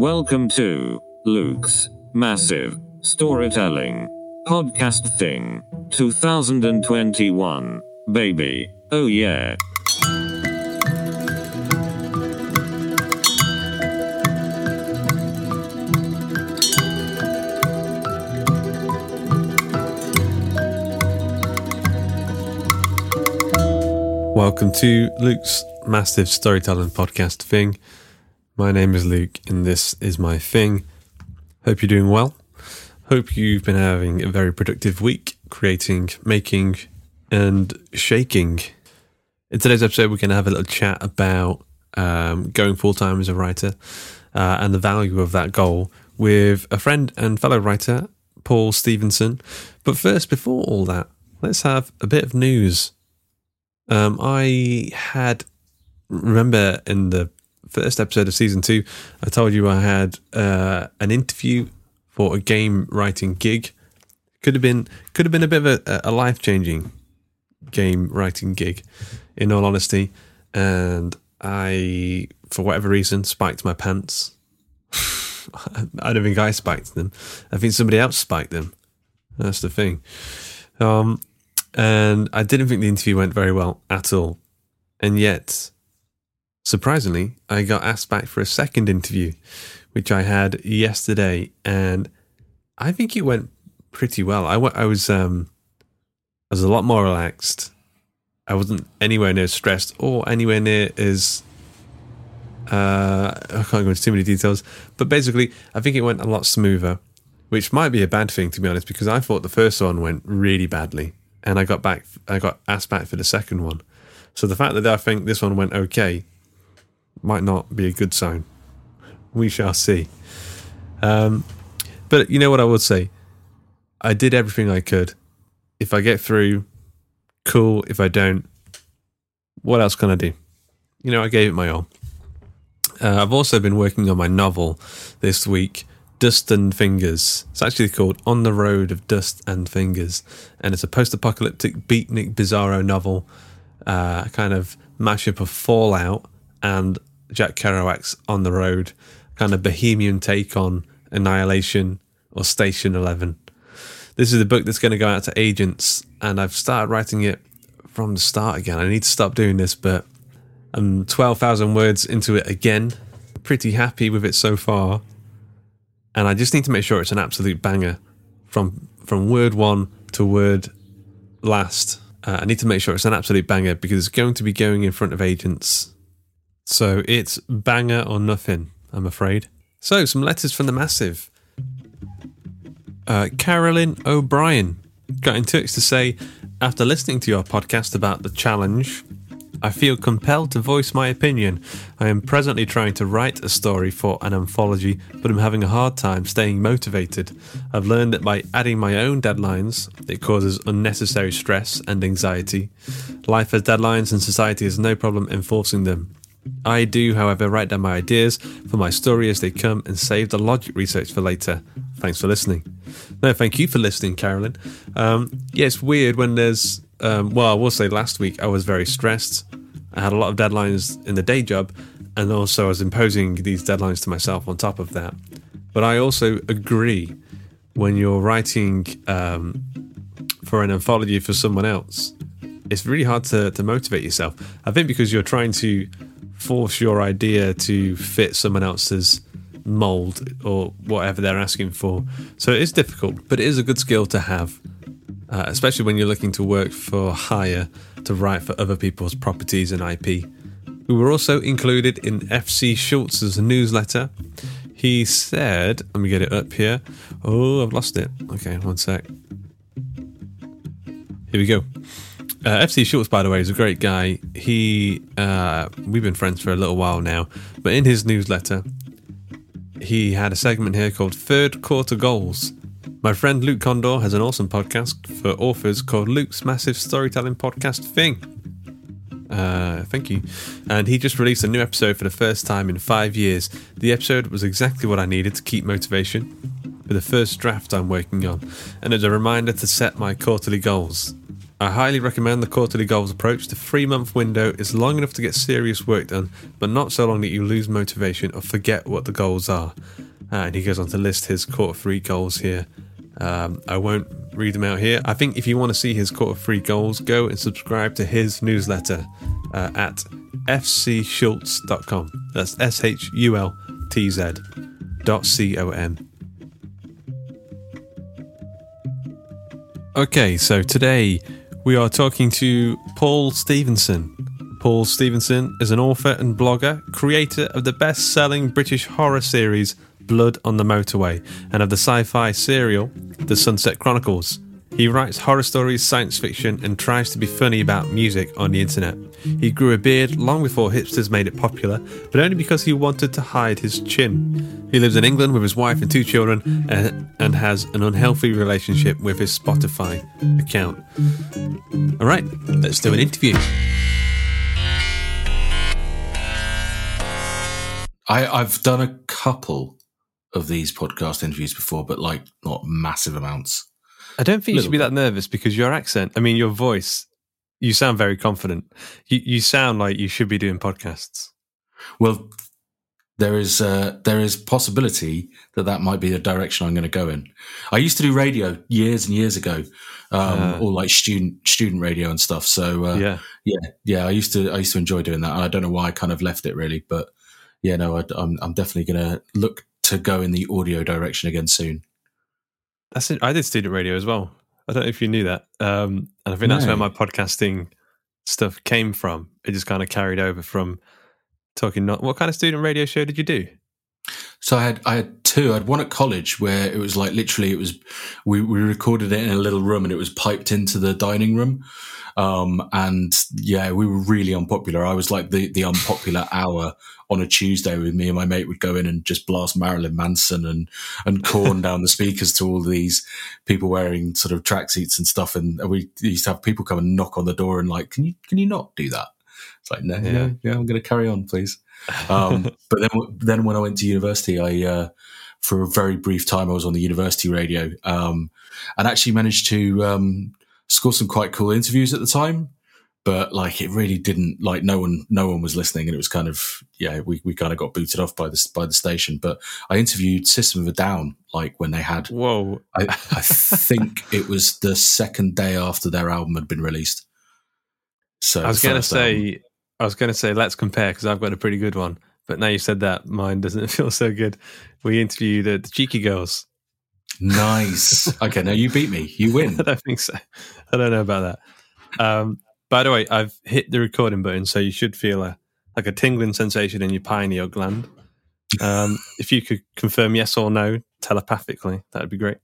Welcome to Luke's Massive Storytelling Podcast Thing 2021. Baby, oh yeah. Welcome to Luke's massive storytelling podcast thing. My name is Luke, and this is my thing. Hope you're doing well. Hope you've been having a very productive week, creating, making, and shaking. In today's episode, we're going to have a little chat about um, going full time as a writer uh, and the value of that goal with a friend and fellow writer, Paul Stevenson. But first, before all that, let's have a bit of news. Um, I had remember in the first episode of season two, I told you I had uh, an interview for a game writing gig. Could have been could have been a bit of a, a life changing game writing gig, in all honesty. And I, for whatever reason, spiked my pants. I don't think I spiked them. I think somebody else spiked them. That's the thing. Um, and I didn't think the interview went very well at all. And yet, surprisingly, I got asked back for a second interview, which I had yesterday, and I think it went pretty well. I, w- I was um, I was a lot more relaxed. I wasn't anywhere near stressed or anywhere near as uh, I can't go into too many details, but basically, I think it went a lot smoother, which might be a bad thing to be honest, because I thought the first one went really badly, and I got back, I got asked back for the second one. So the fact that I think this one went okay might not be a good sign. We shall see. Um, but you know what I would say? I did everything I could. If I get through, cool. If I don't, what else can I do? You know, I gave it my all. Uh, I've also been working on my novel this week, Dust and Fingers. It's actually called On the Road of Dust and Fingers, and it's a post-apocalyptic beatnik bizarro novel, uh, kind of mashup of Fallout and Jack Kerouac's On the Road, kind of bohemian take on Annihilation or Station Eleven. This is a book that's going to go out to agents, and I've started writing it from the start again. I need to stop doing this, but I'm 12,000 words into it again. Pretty happy with it so far. And I just need to make sure it's an absolute banger from from word one to word last. Uh, I need to make sure it's an absolute banger because it's going to be going in front of agents. So it's banger or nothing, I'm afraid. So, some letters from the massive. Uh, Carolyn O'Brien got in touch to say, after listening to your podcast about the challenge, I feel compelled to voice my opinion. I am presently trying to write a story for an anthology, but I'm having a hard time staying motivated. I've learned that by adding my own deadlines, it causes unnecessary stress and anxiety. Life has deadlines, and society has no problem enforcing them. I do, however, write down my ideas for my story as they come and save the logic research for later. Thanks for listening. No, thank you for listening, Carolyn. Um, yeah, it's weird when there's, um, well, I will say last week I was very stressed. I had a lot of deadlines in the day job, and also I was imposing these deadlines to myself on top of that. But I also agree when you're writing um, for an anthology for someone else, it's really hard to, to motivate yourself. I think because you're trying to force your idea to fit someone else's mold or whatever they're asking for. So it is difficult, but it is a good skill to have, uh, especially when you're looking to work for hire to write for other people's properties and IP. We were also included in FC Schultz's newsletter. He said, let me get it up here. Oh, I've lost it. Okay, one sec. Here we go. Uh, FC Schultz, by the way, is a great guy. He, uh, we've been friends for a little while now, but in his newsletter, he had a segment here called Third Quarter Goals. My friend Luke Kondor has an awesome podcast for authors called Luke's Massive Storytelling Podcast Thing. Uh, thank you. And he just released a new episode for the first time in five years. The episode was exactly what I needed to keep motivation for the first draft I'm working on, and as a reminder to set my quarterly goals. I highly recommend the quarterly goals approach. The three month window is long enough to get serious work done, but not so long that you lose motivation or forget what the goals are. Uh, and he goes on to list his quarter three goals here. Um, I won't read them out here. I think if you want to see his quarter three goals, go and subscribe to his newsletter uh, at fcschultz.com. That's S H U L T Z dot C O M. Okay, so today we are talking to Paul Stevenson. Paul Stevenson is an author and blogger, creator of the best selling British horror series Blood on the Motorway and of the sci fi serial The Sunset Chronicles. He writes horror stories, science fiction, and tries to be funny about music on the internet. He grew a beard long before hipsters made it popular, but only because he wanted to hide his chin. He lives in England with his wife and two children and, and has an unhealthy relationship with his Spotify account. All right, let's do an interview. I, I've done a couple of these podcast interviews before, but like not massive amounts. I don't think you should be that nervous because your accent, I mean, your voice, you sound very confident. You, you sound like you should be doing podcasts. Well, there is uh, there is possibility that that might be the direction I'm going to go in. I used to do radio years and years ago, um, Ah. or like student student radio and stuff. So uh, yeah. yeah, yeah, I used to I used to enjoy doing that. And I don't know why I kind of left it really, but yeah, no, I, I'm I'm definitely going to look to go in the audio direction again soon. That's it. I did student radio as well. I don't know if you knew that. Um, and I think that's where my podcasting stuff came from. It just kind of carried over from talking. Not what kind of student radio show did you do? So I had I had two. I had one at college where it was like literally it was we, we recorded it in a little room and it was piped into the dining room. Um, and yeah, we were really unpopular. I was like the the unpopular hour on a Tuesday with me and my mate would go in and just blast Marilyn Manson and and Korn down the speakers to all these people wearing sort of tracksuits and stuff. And we used to have people come and knock on the door and like, can you can you not do that? It's like no, Yeah. no, yeah, I'm going to carry on, please. Um, but then, then when I went to university, I, uh, for a very brief time, I was on the university radio, um, and actually managed to, um, score some quite cool interviews at the time. But like, it really didn't like no one, no one was listening. And it was kind of, yeah, we, we kind of got booted off by the, by the station, but I interviewed System of a Down, like when they had, Whoa. I, I think it was the second day after their album had been released. So I was going to first album- say, I was going to say, let's compare because I've got a pretty good one. But now you said that, mine doesn't feel so good. We interviewed uh, the Cheeky Girls. nice. Okay, now you beat me. You win. I don't think so. I don't know about that. Um, by the way, I've hit the recording button, so you should feel a like a tingling sensation in your pineal gland. Um, if you could confirm yes or no telepathically, that would be great.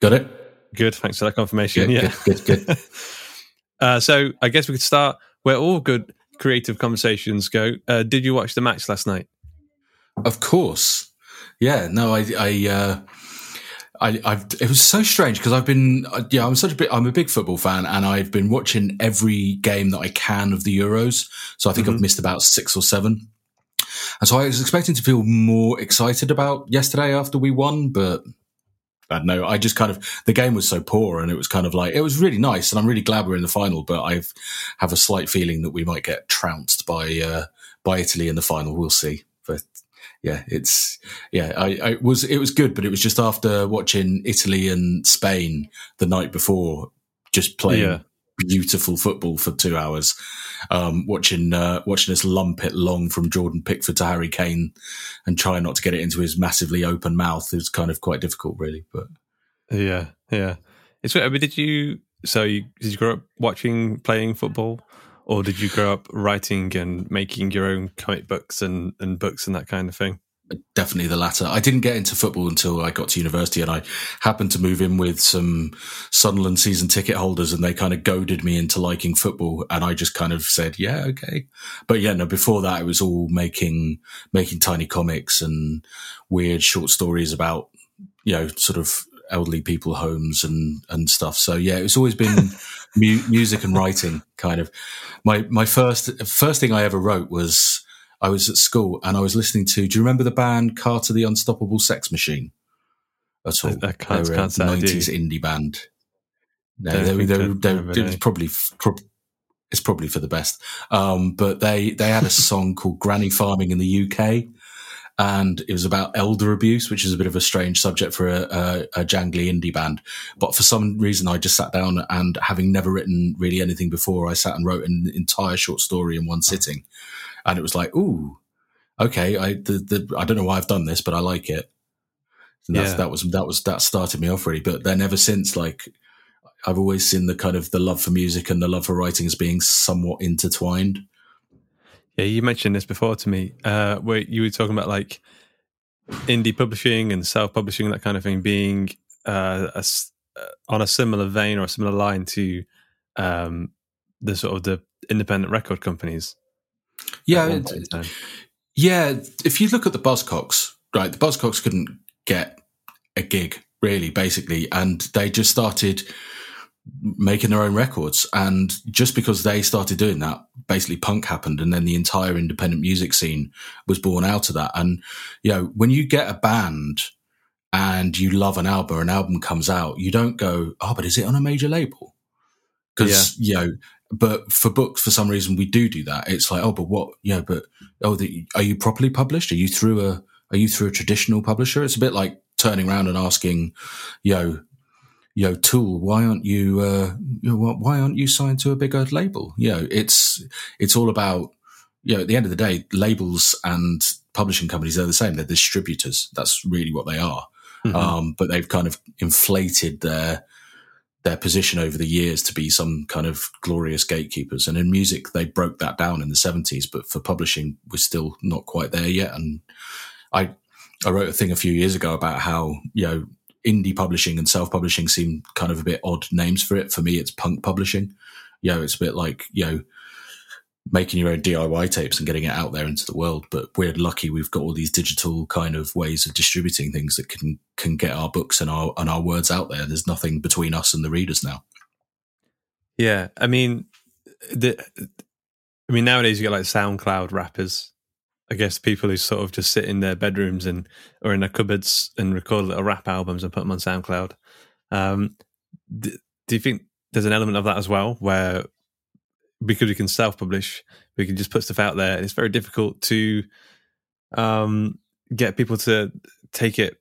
Got it. Good, thanks for that confirmation. Good, yeah, good, good, good. uh, so I guess we could start where all good creative conversations go. Uh, did you watch the match last night? Of course. Yeah. No, I, I, uh, I, I've, it was so strange because I've been, uh, yeah, I'm such a big, I'm a big football fan and I've been watching every game that I can of the Euros. So I think I've missed about six or seven. And so I was expecting to feel more excited about yesterday after we won, but I don't know. I just kind of, the game was so poor and it was kind of like, it was really nice and I'm really glad we're in the final, but I have a slight feeling that we might get trounced by, uh, by Italy in the final. We'll see. But yeah, it's, yeah, I, I was, it was good, but it was just after watching Italy and Spain the night before, just playing Yeah. beautiful football for two hours. Um, watching, uh, watching us lump it long from Jordan Pickford to Harry Kane and try not to get it into his massively open mouth is kind of quite difficult, really. But Yeah, yeah. It's. I mean, did you? So you did you grow up watching playing football, or did you grow up writing and making your own comic books and and books and that kind of thing? definitely the latter. I didn't get into football until I got to university, and I happened to move in with some Sunderland season ticket holders, and they kind of goaded me into liking football, and I just kind of said, "Yeah, okay." But yeah, no. Before that, it was all making making tiny comics and weird short stories about you know sort of elderly people homes and and stuff. So yeah, it's always been mu- music and writing kind of. My my first first thing I ever wrote was I was at school and I was listening to. Do you remember the band Carter the Unstoppable Sex Machine? At all? I, can't, they were can't do. nineties indie band. No, Don't they, they, they, it was probably prob- it's probably for the best. Um, but they they had a song called Granny Farming in the UK, and it was about elder abuse, which is a bit of a strange subject for a, a, a jangly indie band. But for some reason, I just sat down and, having never written really anything before, I sat and wrote an entire short story in one sitting, and it was like, ooh, okay, I the, the I don't know why I've done this, but I like it. Yeah. that was that was that started me off really. But then ever since, like I've always seen the kind of the love for music and the love for writing as being somewhat intertwined. Yeah, you mentioned this before to me, uh, where you were talking about like indie publishing and self-publishing, that kind of thing, being uh, a uh, on a similar vein or a similar line to um, the sort of the independent record companies. Yeah, at one it- point in time. Yeah, if you look at the Buzzcocks, right, the Buzzcocks couldn't get a gig really, basically, and they just started making their own records. And just because they started doing that, basically punk happened, and then the entire independent music scene was born out of that. And you know, when you get a band and you love an album, an album comes out, you don't go, "Oh, but is it on a major label?" Because you know. But for books, for some reason, we do do that. It's like, oh, but what? You know, but oh, the, are you properly published? Are you through a are you through a traditional publisher? It's a bit like turning around and asking, yo, yo, Tool, why aren't you, uh, you know, why- aren't you signed to a bigger label? You know, it's it's all about, you know, at the end of the day, labels and publishing companies are the same. They're distributors. That's really what they are. Mhm. Um, but they've kind of inflated their their position over the years to be some kind of glorious gatekeepers. And in music, they broke that down in the seventies, but for publishing, we're still not quite there yet. And I, I wrote a thing a few years ago about how, you know, indie publishing and self publishing seem kind of a bit odd names for it. For me, it's punk publishing. You know, it's a bit like, you know, making your own DIY tapes and getting it out there into the world. But we're lucky we've got all these digital kind of ways of distributing things that can can get our books and our and our words out there. There's nothing between us and the readers now. Yeah, I mean, the, I mean nowadays you get like SoundCloud rappers. I guess people who sort of just sit in their bedrooms and or in their cupboards and record little rap albums and put them on SoundCloud. Um, d- do you think there's an element of that as well, where because we can self-publish, we can just put stuff out there, and it's very difficult to um, get people to take it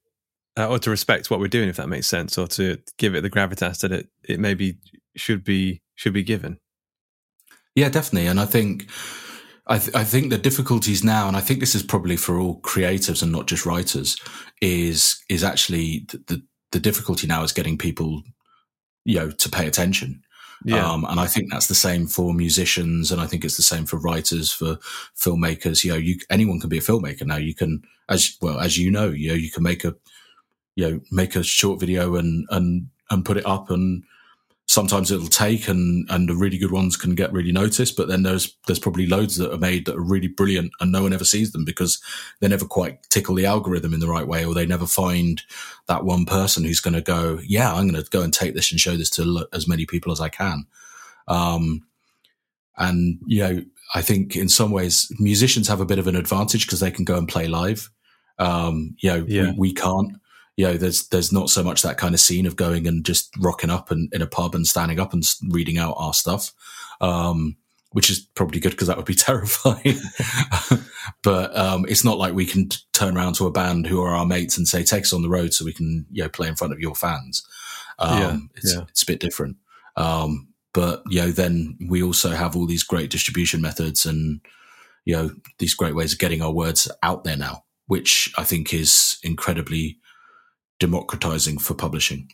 uh, or to respect what we're doing, if that makes sense, or to give it the gravitas that it it maybe should be should be given. Yeah, definitely. And I think I, th- I think the difficulties now, and I think this is probably for all creatives and not just writers, is is actually the the, the difficulty now is getting people, you know, to pay attention. Yeah, Um, and I think that's the same for musicians, and I think it's the same for writers, for filmmakers. You know, you anyone can be a filmmaker now. You can, as well as you know, you know, you can make a, you know, make a short video and and and put it up, and sometimes it'll take, and and the really good ones can get really noticed. But then there's there's probably loads that are made that are really brilliant, and no one ever sees them because they never quite tickle the algorithm in the right way, or they never find that one person who's going to go, yeah, I'm going to go and take this and show this to as many people as I can. Um, and you know, I think in some ways musicians have a bit of an advantage because they can go and play live. Um, you know, Yeah. we, we can't. You know, there's there's not so much that kind of scene of going and just rocking up and in a pub and standing up and reading out our stuff, um, which is probably good because that would be terrifying. but um, it's not like we can turn around to a band who are our mates and say, "Take us on the road so we can you know play in front of your fans." Um, Yeah, it's, yeah. it's a bit different. Um, but you know, then we also have all these great distribution methods and you know these great ways of getting our words out there now, which I think is incredibly democratizing for publishing.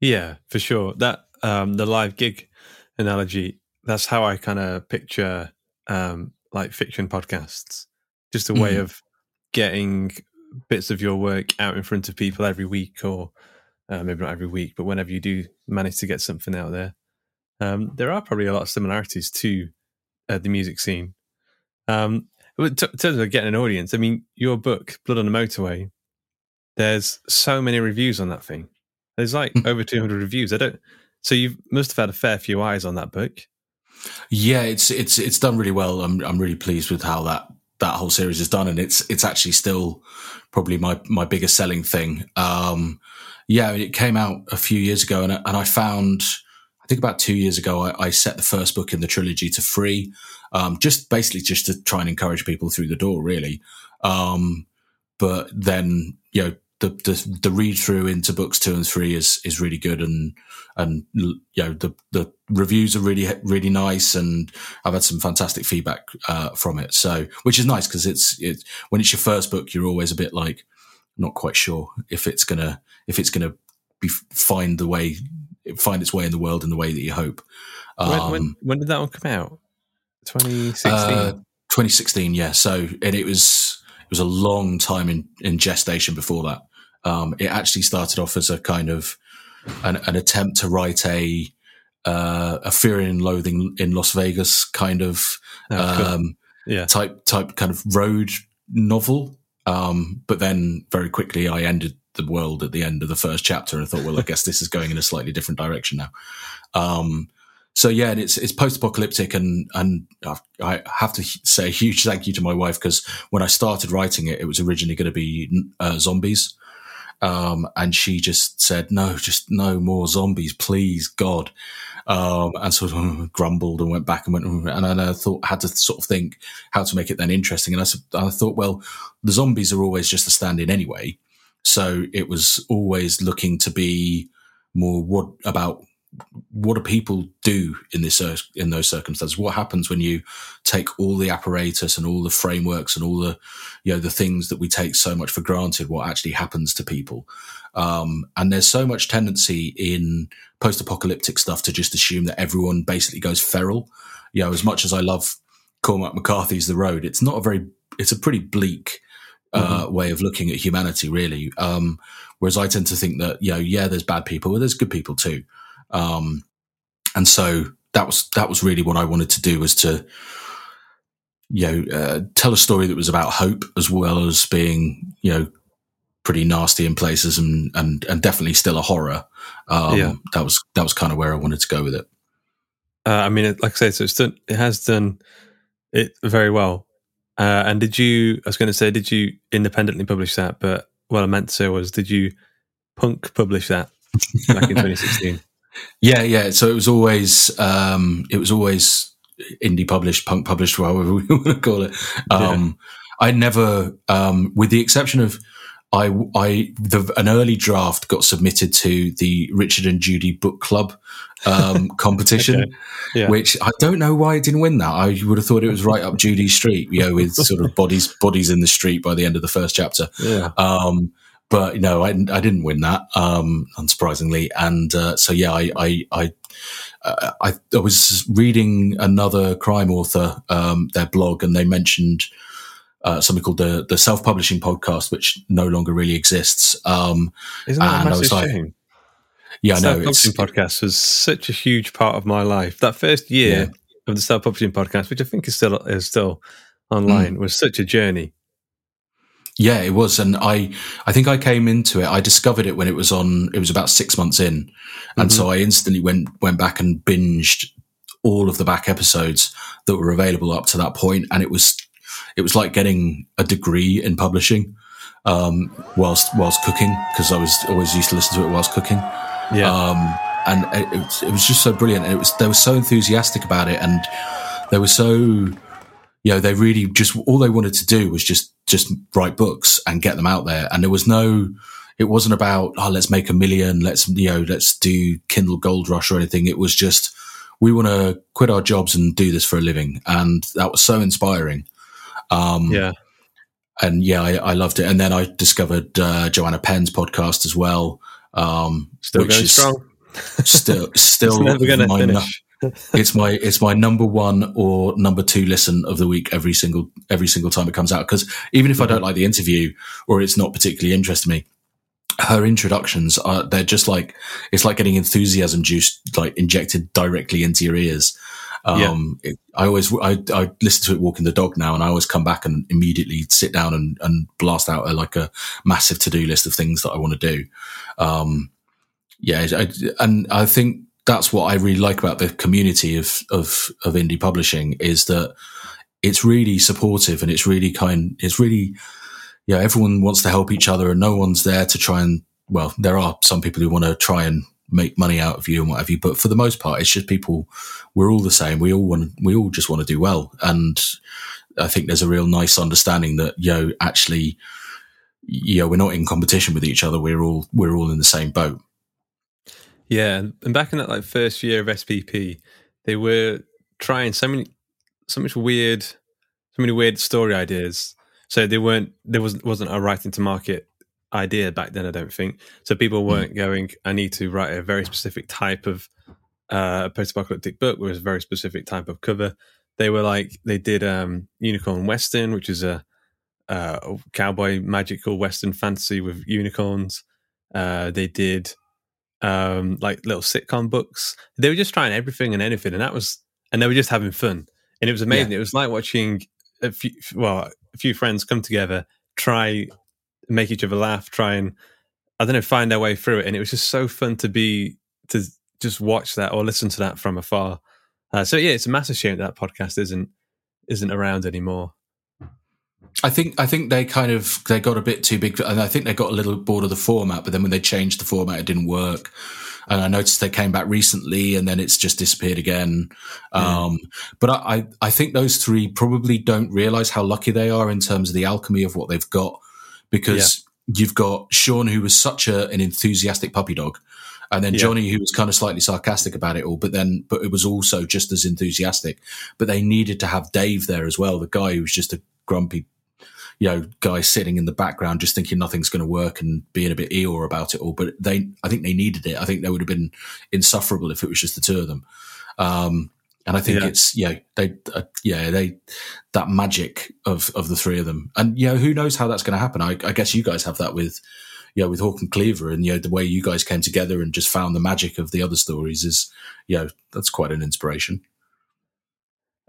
yeah, for sure. That um, the live gig analogy. That's how I kind of picture um, like fiction podcasts. Just a way Mhm. of getting bits of your work out in front of people every week, or uh, maybe not every week, but whenever you do manage to get something out there, um, there are probably a lot of similarities to uh, the music scene. Um, but t- in terms of getting an audience, I mean, your book, Blood on the Motorway, there's so many reviews on that thing. There's like Hmm. over 200 reviews. I don't. So you must have had a fair few eyes on that book. Yeah, it's it's it's done really well. I'm I'm really pleased with how that that whole series is done, and it's it's actually still probably my my biggest selling thing. Um, yeah, it came out a few years ago, and I- and I found I think about two years ago I, I set the first book in the trilogy to free, um, just basically just to try and encourage people through the door, really. Um, but then you know the the, the read through into books two and three is is really good, and and you know the the reviews are really really nice, and I've had some fantastic feedback uh, from it. So which is nice because it's it's when it's your first book, you're always a bit like not quite sure if it's gonna if it's gonna be find the way find its way in the world in the way that you hope. When, Um, when, when did that one come out? 2016. uh, 2016, yeah. So, and it was it was a long time in in gestation before that. Um, it actually started off as a kind of an, an attempt to write a uh, a Fear and Loathing in Las Vegas kind of Oh, cool. um, yeah. type type kind of road novel. Um, but then very quickly, I ended the world at the end of the first chapter and thought, well, I guess this is going in a slightly different direction now. Um, so yeah, and it's it's post apocalyptic, and and I have to say a huge thank you to my wife because when I started writing it, it was originally going to be uh, zombies. Um, and she just said, no, just no more zombies, please, God. Um, and sort of grumbled and went back and went, and I thought, had to sort of think how to make it then interesting. And I thought, well, the zombies are always just a stand in anyway. So it was always looking to be more what about what do people do in this in those circumstances? What happens when you take all the apparatus and all the frameworks and all the you know the things that we take so much for granted? What actually happens to people? Um, and there's so much tendency in post-apocalyptic stuff to just assume that everyone basically goes feral. You know, as much as I love Cormac McCarthy's The Road, it's not a very it's a pretty bleak uh, way of looking at humanity, really. Um, whereas I tend to think that, you know, yeah, there's bad people, but there's good people too. Um, and so that was that was really what I wanted to do was to, you know, uh, tell a story that was about hope as well as being, you know, pretty nasty in places and and and definitely still a horror. Um, Yeah. That was that was kind of where I wanted to go with it. Uh, I mean, it, like I say, so it's done. It has done it very well. Uh, and did you? I was going to say, did you independently publish that? But what I meant to say was, did you punk publish that back in 2016? Yeah, yeah. So it was always um, it was always indie published, punk published, however we want to call it. Um, I never, um, with the exception of I, I the, an early draft got submitted to the Richard and Judy Book Club um, competition, Okay. Yeah. which I don't know why it didn't win that. I would have thought it was right up Judy's street, you know, with sort of bodies bodies in the street by the end of the first chapter. Yeah. Um, but no, I, I didn't win that, um, unsurprisingly. And uh, so, yeah, I I I, uh, I I was reading another crime author um, their blog, and they mentioned uh, something called the the self publishing podcast, which no longer really exists. Um, Isn't that and a massive like, shame? yeah, I know Self-publishing podcast was such a huge part of my life. That first year Yeah. of the self-publishing podcast, which I think is still is still Mm. online, was such a journey. Yeah, it was, and I I think I came into it. I discovered it when it was on. It was about six months in, and so I instantly went went back and binged all of the back episodes that were available up to that point, and it was it was like getting a degree in publishing um, whilst whilst cooking because I was always used to listen to it whilst cooking. Yeah. Um, and it, it, it was just so brilliant, and it was they were so enthusiastic about it, and they were so you know they really just all they wanted to do was just just write books and get them out there and there was no it wasn't about oh let's make a million let's you know let's do kindle gold rush or anything it was just we want to quit our jobs and do this for a living and that was so inspiring um yeah. and yeah I, I loved it and then i discovered uh, joanna penn's podcast as well um Still which going is strong. still still It's never going to finish. It's my it's my number one or number two listen of the week every single every single time it comes out because even if I don't like the interview or it's not particularly interesting me, her introductions are they're just like it's like getting enthusiasm juice like injected directly into your ears. Um, it, I always I, I listen to it walking the dog now, and I always come back and immediately sit down and, and blast out a, like a massive to do list of things that I want to do. Um, yeah, I, and I think that's what I really like about the community of of of indie publishing is that it's really supportive and it's really kind. It's really yeah, everyone wants to help each other, and no one's there to try and well, there are some people who want to try and make money out of you and what have you, but for the most part, it's just people. We're all the same. We all want. We all just want to do well, and I think there's a real nice understanding that you know actually, you know, we're not in competition with each other. We're all we're all in the same boat. Yeah, and back in that like first year of SPP, they were trying so many, so much weird, so many weird story ideas. So they weren't there wasn't wasn't a writing to market idea back then. I don't think so. People hmm. weren't going. I need to write a very specific type of uh, post-apocalyptic book with a very specific type of cover. They were like they did um, Unicorn Western, which is a, a cowboy magical Western fantasy with unicorns. Uh, they did um, like little sitcom books. They were just trying everything and anything, and that was, and they were just having fun, and it was amazing. Yeah. It was like watching a few, well, a few friends come together, try make each other laugh, try and I don't know, find their way through it, and it was just so fun to be to just watch that or listen to that from afar. Uh, so yeah, it's a massive shame that, that podcast isn't isn't around anymore. I think I think they kind of they got a bit too big, and I think they got a little bored of the format. But then when they changed the format, it didn't work. And I noticed they came back recently, and then it's just disappeared again. Mm. Um, but I, I think those three probably don't realize how lucky they are in terms of the alchemy of what they've got, because yeah. you've got Sean, who was such a, an enthusiastic puppy dog, and then yeah. Johnny, who was kind of slightly sarcastic about it all, but then but it was also just as enthusiastic. But they needed to have Dave there as well, the guy who was just a grumpy you know, guys sitting in the background just thinking nothing's going to work and being a bit Eeyore about it all. But they, I think they needed it. I think they would have been insufferable if it was just the two of them. Um, and I think yeah. it's yeah they uh, yeah they that magic of of the three of them, and you know who knows how that's going to happen. I, I, guess you guys have that with you know with Hawk and Cleaver, and you know the way you guys came together and just found the magic of the other stories is you know that's quite an inspiration.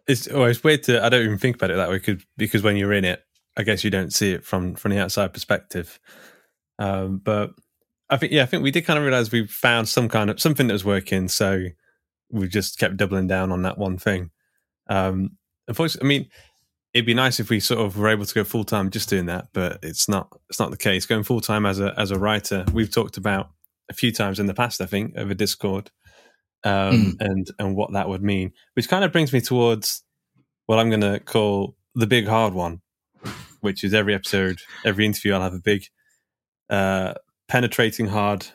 It's oh, it's weird to I don't even think about it that way because because when you're in it, I guess you don't see it from from the outside perspective. Um, but I think yeah, I think we did kind of realize we found some kind of something that was working, so we just kept doubling down on that one thing. Um, unfortunately, I mean, it'd be nice if we sort of were able to go full time just doing that, but it's not it's not the case. Going full time as a as a writer, we've talked about a few times in the past, I think, over Discord, um, mm. and and what that would mean, which kind of brings me towards what I'm going to call the big hard one, which is every episode, every interview, I'll have a big, uh, penetrating hard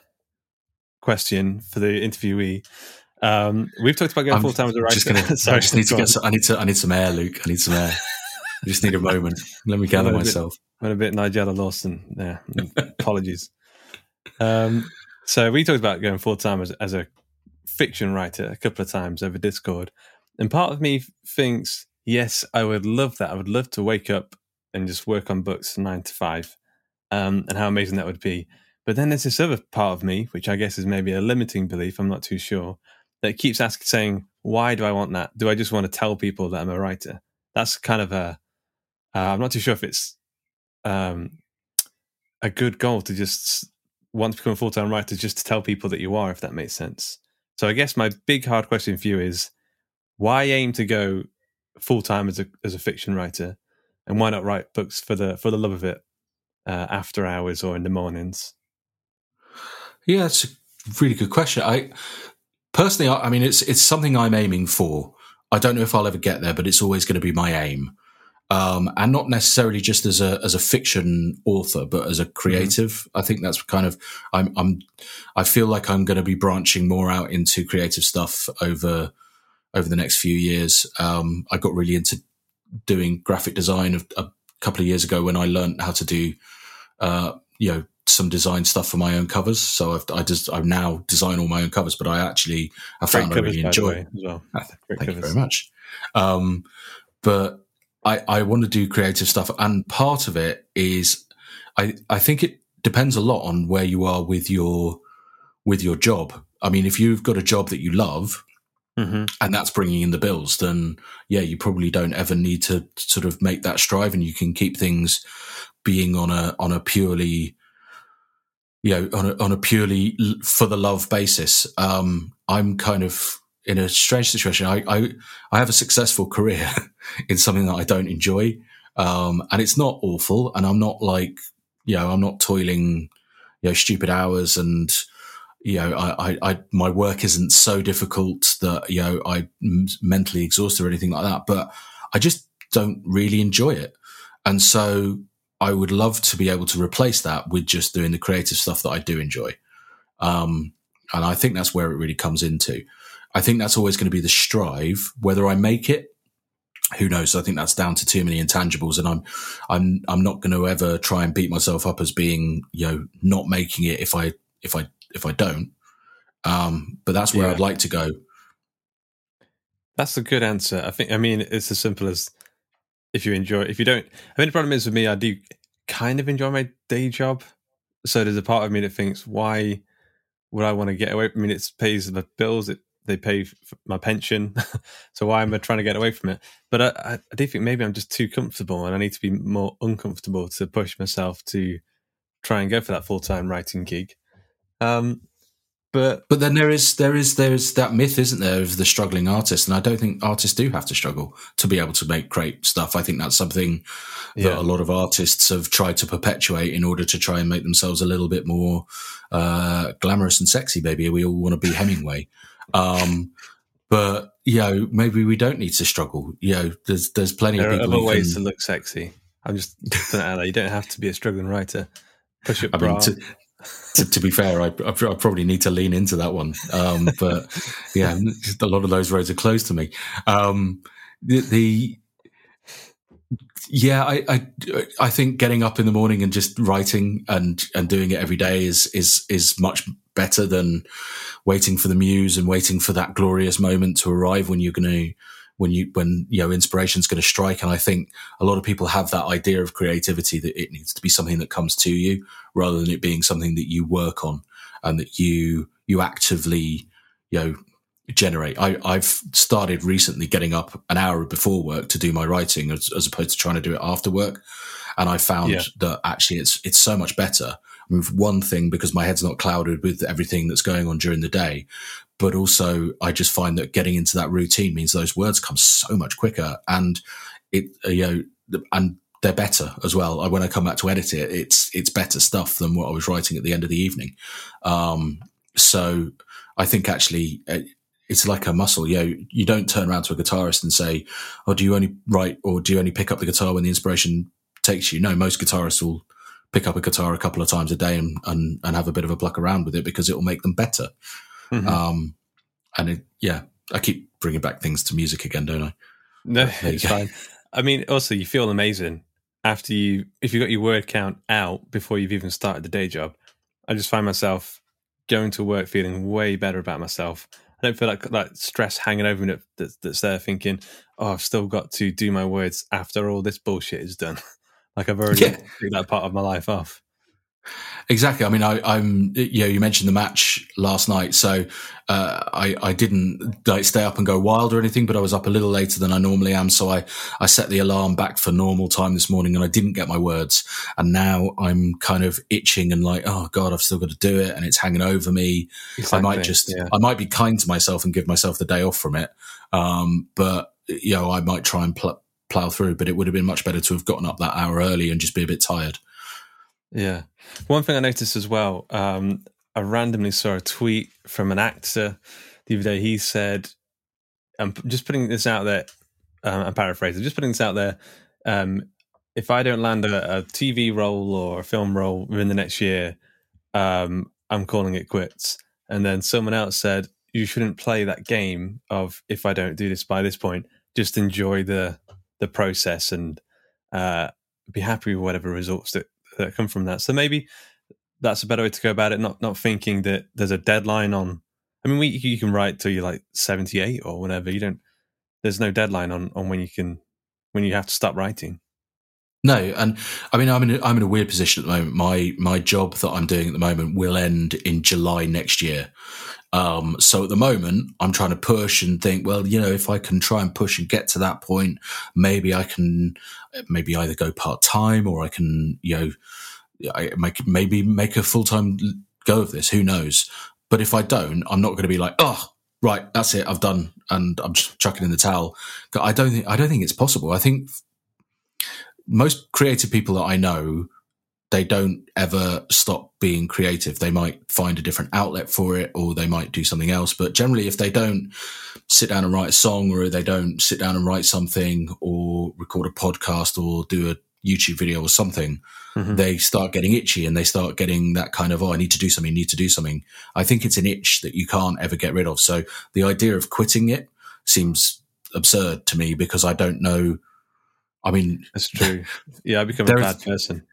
question for the interviewee. Um, we've talked about going full time as a writer. Gonna, Sorry, I just need to get. Some, I need to. I need some air, Luke. I need some air. I just need a moment. Let me gather I'm myself. Bit, I'm a bit Nigella Lawson. Yeah, apologies. Um, so we talked about going full time as, as a fiction writer a couple of times over Discord, and part of me thinks, yes, I would love that. I would love to wake up and just work on books nine to five, um, and how amazing that would be. But then there's this other part of me, which I guess is maybe a limiting belief. I'm not too sure that keeps asking, saying, "Why do I want that? Do I just want to tell people that I'm a writer?" That's kind of a. am uh, not too sure if it's um, a good goal to just want to become a full time writer, just to tell people that you are, if that makes sense. So I guess my big hard question for you is, why aim to go full time as a as a fiction writer? And why not write books for the for the love of it uh, after hours or in the mornings? Yeah, it's a really good question. I personally, I, I mean, it's it's something I'm aiming for. I don't know if I'll ever get there, but it's always going to be my aim. Um, and not necessarily just as a as a fiction author, but as a creative. Mm-hmm. I think that's kind of I'm I'm I feel like I'm going to be branching more out into creative stuff over over the next few years. Um, I got really into doing graphic design a, a couple of years ago when I learned how to do, uh, you know, some design stuff for my own covers. So I've, I just, I now design all my own covers, but I actually, I Great found I covers, really enjoy way, as well. Ah, Thank you very much. Um, but I, I want to do creative stuff, and part of it is, I, I think it depends a lot on where you are with your, with your job. I mean, if you've got a job that you love hmm and that's bringing in the bills, then yeah, you probably don't ever need to sort of make that strive, and you can keep things being on a on a purely, you know, on a on a purely for the love basis. Um, I'm kind of in a strange situation. I I, I have a successful career in something that I don't enjoy, um, and it's not awful, and I'm not like you know I'm not toiling, you know, stupid hours and you know, I, I, I, my work isn't so difficult that, you know, I'm mentally exhausted or anything like that, but I just don't really enjoy it. And so I would love to be able to replace that with just doing the creative stuff that I do enjoy. Um, and I think that's where it really comes into. I think that's always going to be the strive, whether I make it. Who knows? I think that's down to too many intangibles, and I'm, I'm, I'm not going to ever try and beat myself up as being, you know, not making it if I, if I if I don't. Um, but that's where Yeah. I'd like to go. That's a good answer. I think. I mean, it's as simple as if you enjoy. If you don't, I mean, the problem is with me. I do kind of enjoy my day job, so there's a part of me that thinks, why would I want to get away? I mean, it pays the bills. It they pay my pension, so why am I trying to get away from it? But I, I, I do think maybe I'm just too comfortable, and I need to be more uncomfortable to push myself to try and go for that full time writing gig. Um, but But then there is there is there is that myth, isn't there, of the struggling artist, and I don't think artists do have to struggle to be able to make great stuff. I think that's something that Yeah. a lot of artists have tried to perpetuate in order to try and make themselves a little bit more uh, glamorous and sexy. Maybe we all want to be Hemingway, um, but you know, maybe we don't need to struggle. You know, there's there's plenty there of are other ways can- to look sexy. I'm just putting out there. You don't have to be a struggling writer. Push up I bra. mean, to, to, to be fair, I, I probably need to lean into that one. Um, but yeah, a lot of those roads are closed to me. Um, the, the yeah, I, I I think getting up in the morning and just writing and and doing it every day is is is much better than waiting for the muse and waiting for that glorious moment to arrive when you're going to when you when you know inspiration's going to strike. And i think a lot of people have that idea of creativity that it needs to be something that comes to you rather than it being something that you work on and that you you actively you know generate. I, i've started recently getting up an hour before work to do my writing as, as opposed to trying to do it after work. And i found Yeah. that actually it's it's so much better Mean, one thing because my head's not clouded with everything that's going on during the day but also I just find that getting into that routine means those words come so much quicker and it uh, you know and they're better as well. When I come back to edit it, it's it's better stuff than what I was writing at the end of the evening. Um, so I think actually uh, it's like a muscle. You know, you don't turn around to a guitarist and say, "Oh, do you only write or do you only pick up the guitar when the inspiration takes you?" No, most guitarists will pick up a guitar a couple of times a day and and, and have a bit of a pluck around with it because it will make them better. Mhm. Um, and it, yeah, I keep bringing back things to music again, don't I? No, it's fine. I mean, also you feel amazing after you if you got your word count out before you've even started the day job. I just find myself going to work feeling way better about myself. I don't feel like that stress hanging over me that, that's, that's there thinking, oh, I've still got to do my words after all this bullshit is done. like I've already Yeah. that part of my life off. Exactly. I mean, I, I'm, you know, you mentioned the match last night. So, uh, I, I didn't like stay up and go wild or anything, but I was up a little later than I normally am. So I, I set the alarm back for normal time this morning and I didn't get my words. And now I'm kind of itching and like, oh God, I've still got to do it. And it's hanging over me. I might just, yeah. I might be kind to myself and give myself the day off from it. Um, but you know, I might try and pl- plow through, but it would have been much better to have gotten up that hour early and just be a bit tired. Yeah. One thing I noticed as well, um, I randomly saw a tweet from an actor the other day. He said, I'm just putting this out there, um, I'm paraphrasing, just putting this out there. Um, if I don't land a, a TV role or a film role within the next year, um, I'm calling it quits. And then someone else said, you shouldn't play that game of if I don't do this by this point, just enjoy the the process and uh, be happy with whatever results that, that come from that. So maybe that's a better way to go about it. Not not thinking that there's a deadline on. I mean, we, you can write till you're like 78 or whatever. You don't. There's no deadline on on when you can when you have to stop writing. No, and I mean, I'm in a, I'm in a weird position at the moment. My my job that I'm doing at the moment will end in July next year. Um, so at the moment, I'm trying to push and think, well, you know, if I can try and push and get to that point, maybe I can maybe either go part time or I can, you know, I make maybe make a full time go of this. Who knows? But if I don't, I'm not going to be like, oh, right, that's it, I've done, and I'm just chucking in the towel. I don't think I don't think it's possible. I think most creative people that I know, they don't ever stop being creative. They might find a different outlet for it or they might do something else. But generally, if they don't sit down and write a song or they don't sit down and write something or record a podcast or do a YouTube video or something, mm-hmm. they start getting itchy and they start getting that kind of, oh, I need to do something, need to do something. I think it's an itch that you can't ever get rid of. So the idea of quitting it seems absurd to me because I don't know I mean, that's true. Yeah, I become a bad person.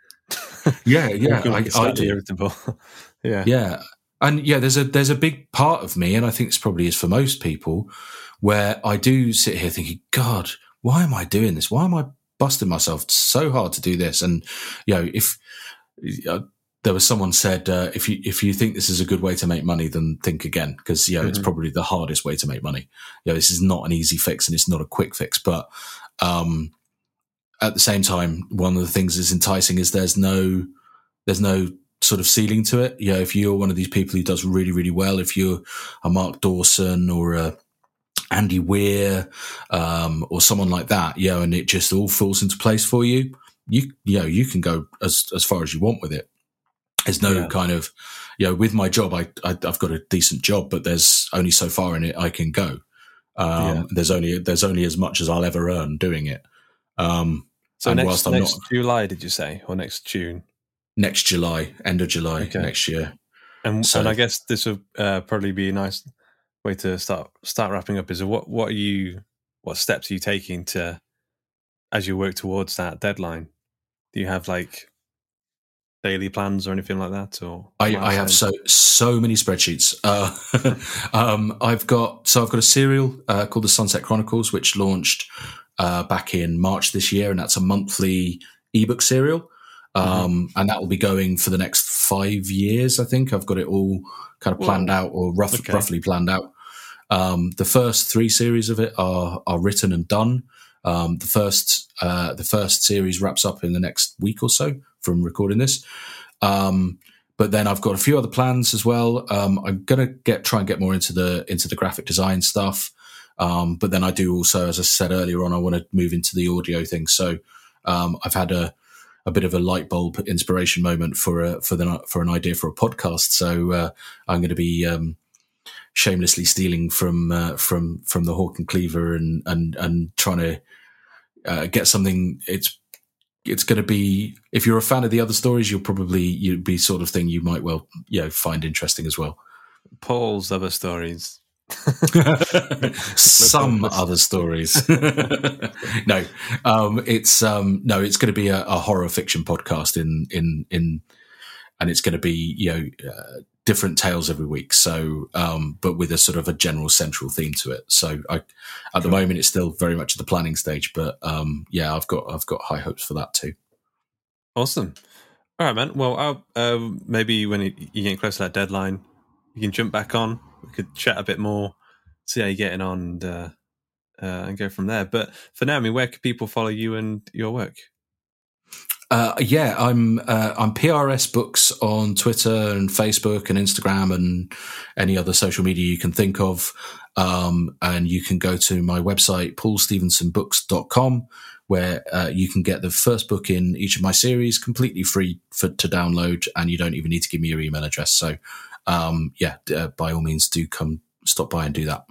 Yeah, yeah, I, I do. irritable. yeah, yeah, and yeah. There's a there's a big part of me, and I think this probably is for most people, where I do sit here thinking, God, why am I doing this? Why am I busting myself so hard to do this? And you know, if uh, there was someone said, uh, if you if you think this is a good way to make money, then think again, because you know mm-hmm. it's probably the hardest way to make money. You know, this is not an easy fix, and it's not a quick fix, but um, at the same time, one of the things that's enticing is there's no there's no sort of ceiling to it. You know, if you're one of these people who does really, really well, if you're a Mark Dawson or a Andy Weir, um, or someone like that, you know, and it just all falls into place for you, you, you know, you can go as, as far as you want with it. There's no yeah. kind of, you know, with my job, I, I, have got a decent job, but there's only so far in it I can go. Um, yeah. there's only, there's only as much as I'll ever earn doing it. Um, so next, next not, July, did you say, or next June? Next July, end of July okay. next year. And, so, and I guess this would uh, probably be a nice way to start start wrapping up. Is what what are you what steps are you taking to as you work towards that deadline? Do you have like daily plans or anything like that? Or I, I have so so many spreadsheets. Uh, um, I've got so I've got a serial uh, called the Sunset Chronicles, which launched uh, back in March this year, and that's a monthly ebook serial. Um, mm-hmm. And that will be going for the next five years. I think I've got it all kind of planned Whoa. out, or rough, okay. roughly planned out. Um, the first three series of it are are written and done. Um, the first uh, the first series wraps up in the next week or so from recording this. Um, but then I've got a few other plans as well. Um, I'm gonna get try and get more into the into the graphic design stuff. Um, but then I do also, as I said earlier on, I want to move into the audio thing. So um, I've had a, a bit of a light bulb inspiration moment for a, for the for an idea for a podcast. So uh, I'm going to be um, shamelessly stealing from uh, from from the Hawk and Cleaver and and and trying to uh, get something. It's it's going to be if you're a fan of the other stories, you'll probably you'd be sort of thing you might well you know find interesting as well. Paul's other stories some other stories. no, um, it's um, no, it's going to be a, a, horror fiction podcast in in in, and it's going to be you know uh, different tales every week. So, um, but with a sort of a general central theme to it. So, I, at the moment, it's still very much at the planning stage, but um, yeah, I've got I've got high hopes for that too. Awesome. All right, man. Well, uh, maybe when you get close to that deadline, you can jump back on we could chat a bit more, see how you're getting on, and, uh, uh, and go from there. But for now, I mean, where can people follow you and your work? Uh, yeah, I'm uh, I'm PRS Books on Twitter and Facebook and Instagram and any other social media you can think of. Um, and you can go to my website, paulstevensonbooks.com, where uh, you can get the first book in each of my series completely free for, to download, and you don't even need to give me your email address. So um, yeah, uh, by all means, do come stop by and do that.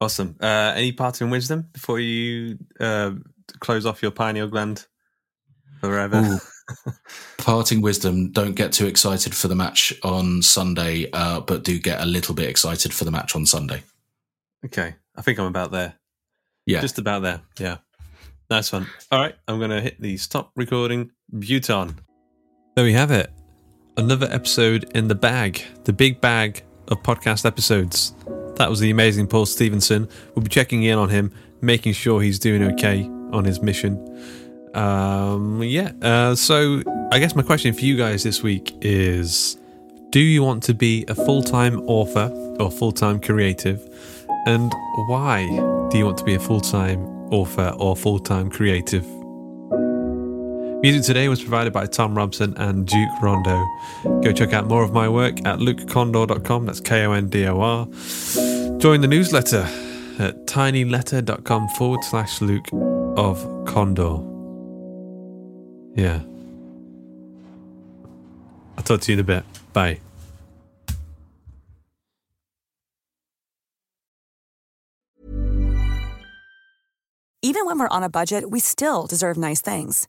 Awesome. Uh, any parting wisdom before you uh, close off your pineal gland forever? parting wisdom: Don't get too excited for the match on Sunday, uh, but do get a little bit excited for the match on Sunday. Okay, I think I'm about there. Yeah, just about there. Yeah, nice one. All right, I'm going to hit the stop recording. Buton. There we have it another episode in the bag, the big bag of podcast episodes. That was the amazing Paul Stevenson. We'll be checking in on him, making sure he's doing okay on his mission. Um, yeah, uh, so I guess my question for you guys this week is Do you want to be a full time author or full time creative? And why do you want to be a full time author or full time creative? Music today was provided by Tom Robson and Duke Rondo. Go check out more of my work at lukekondor.com. That's K O N D O R. Join the newsletter at tinyletter.com forward slash Luke of Kondor. Yeah. I'll talk to you in a bit. Bye. Even when we're on a budget, we still deserve nice things.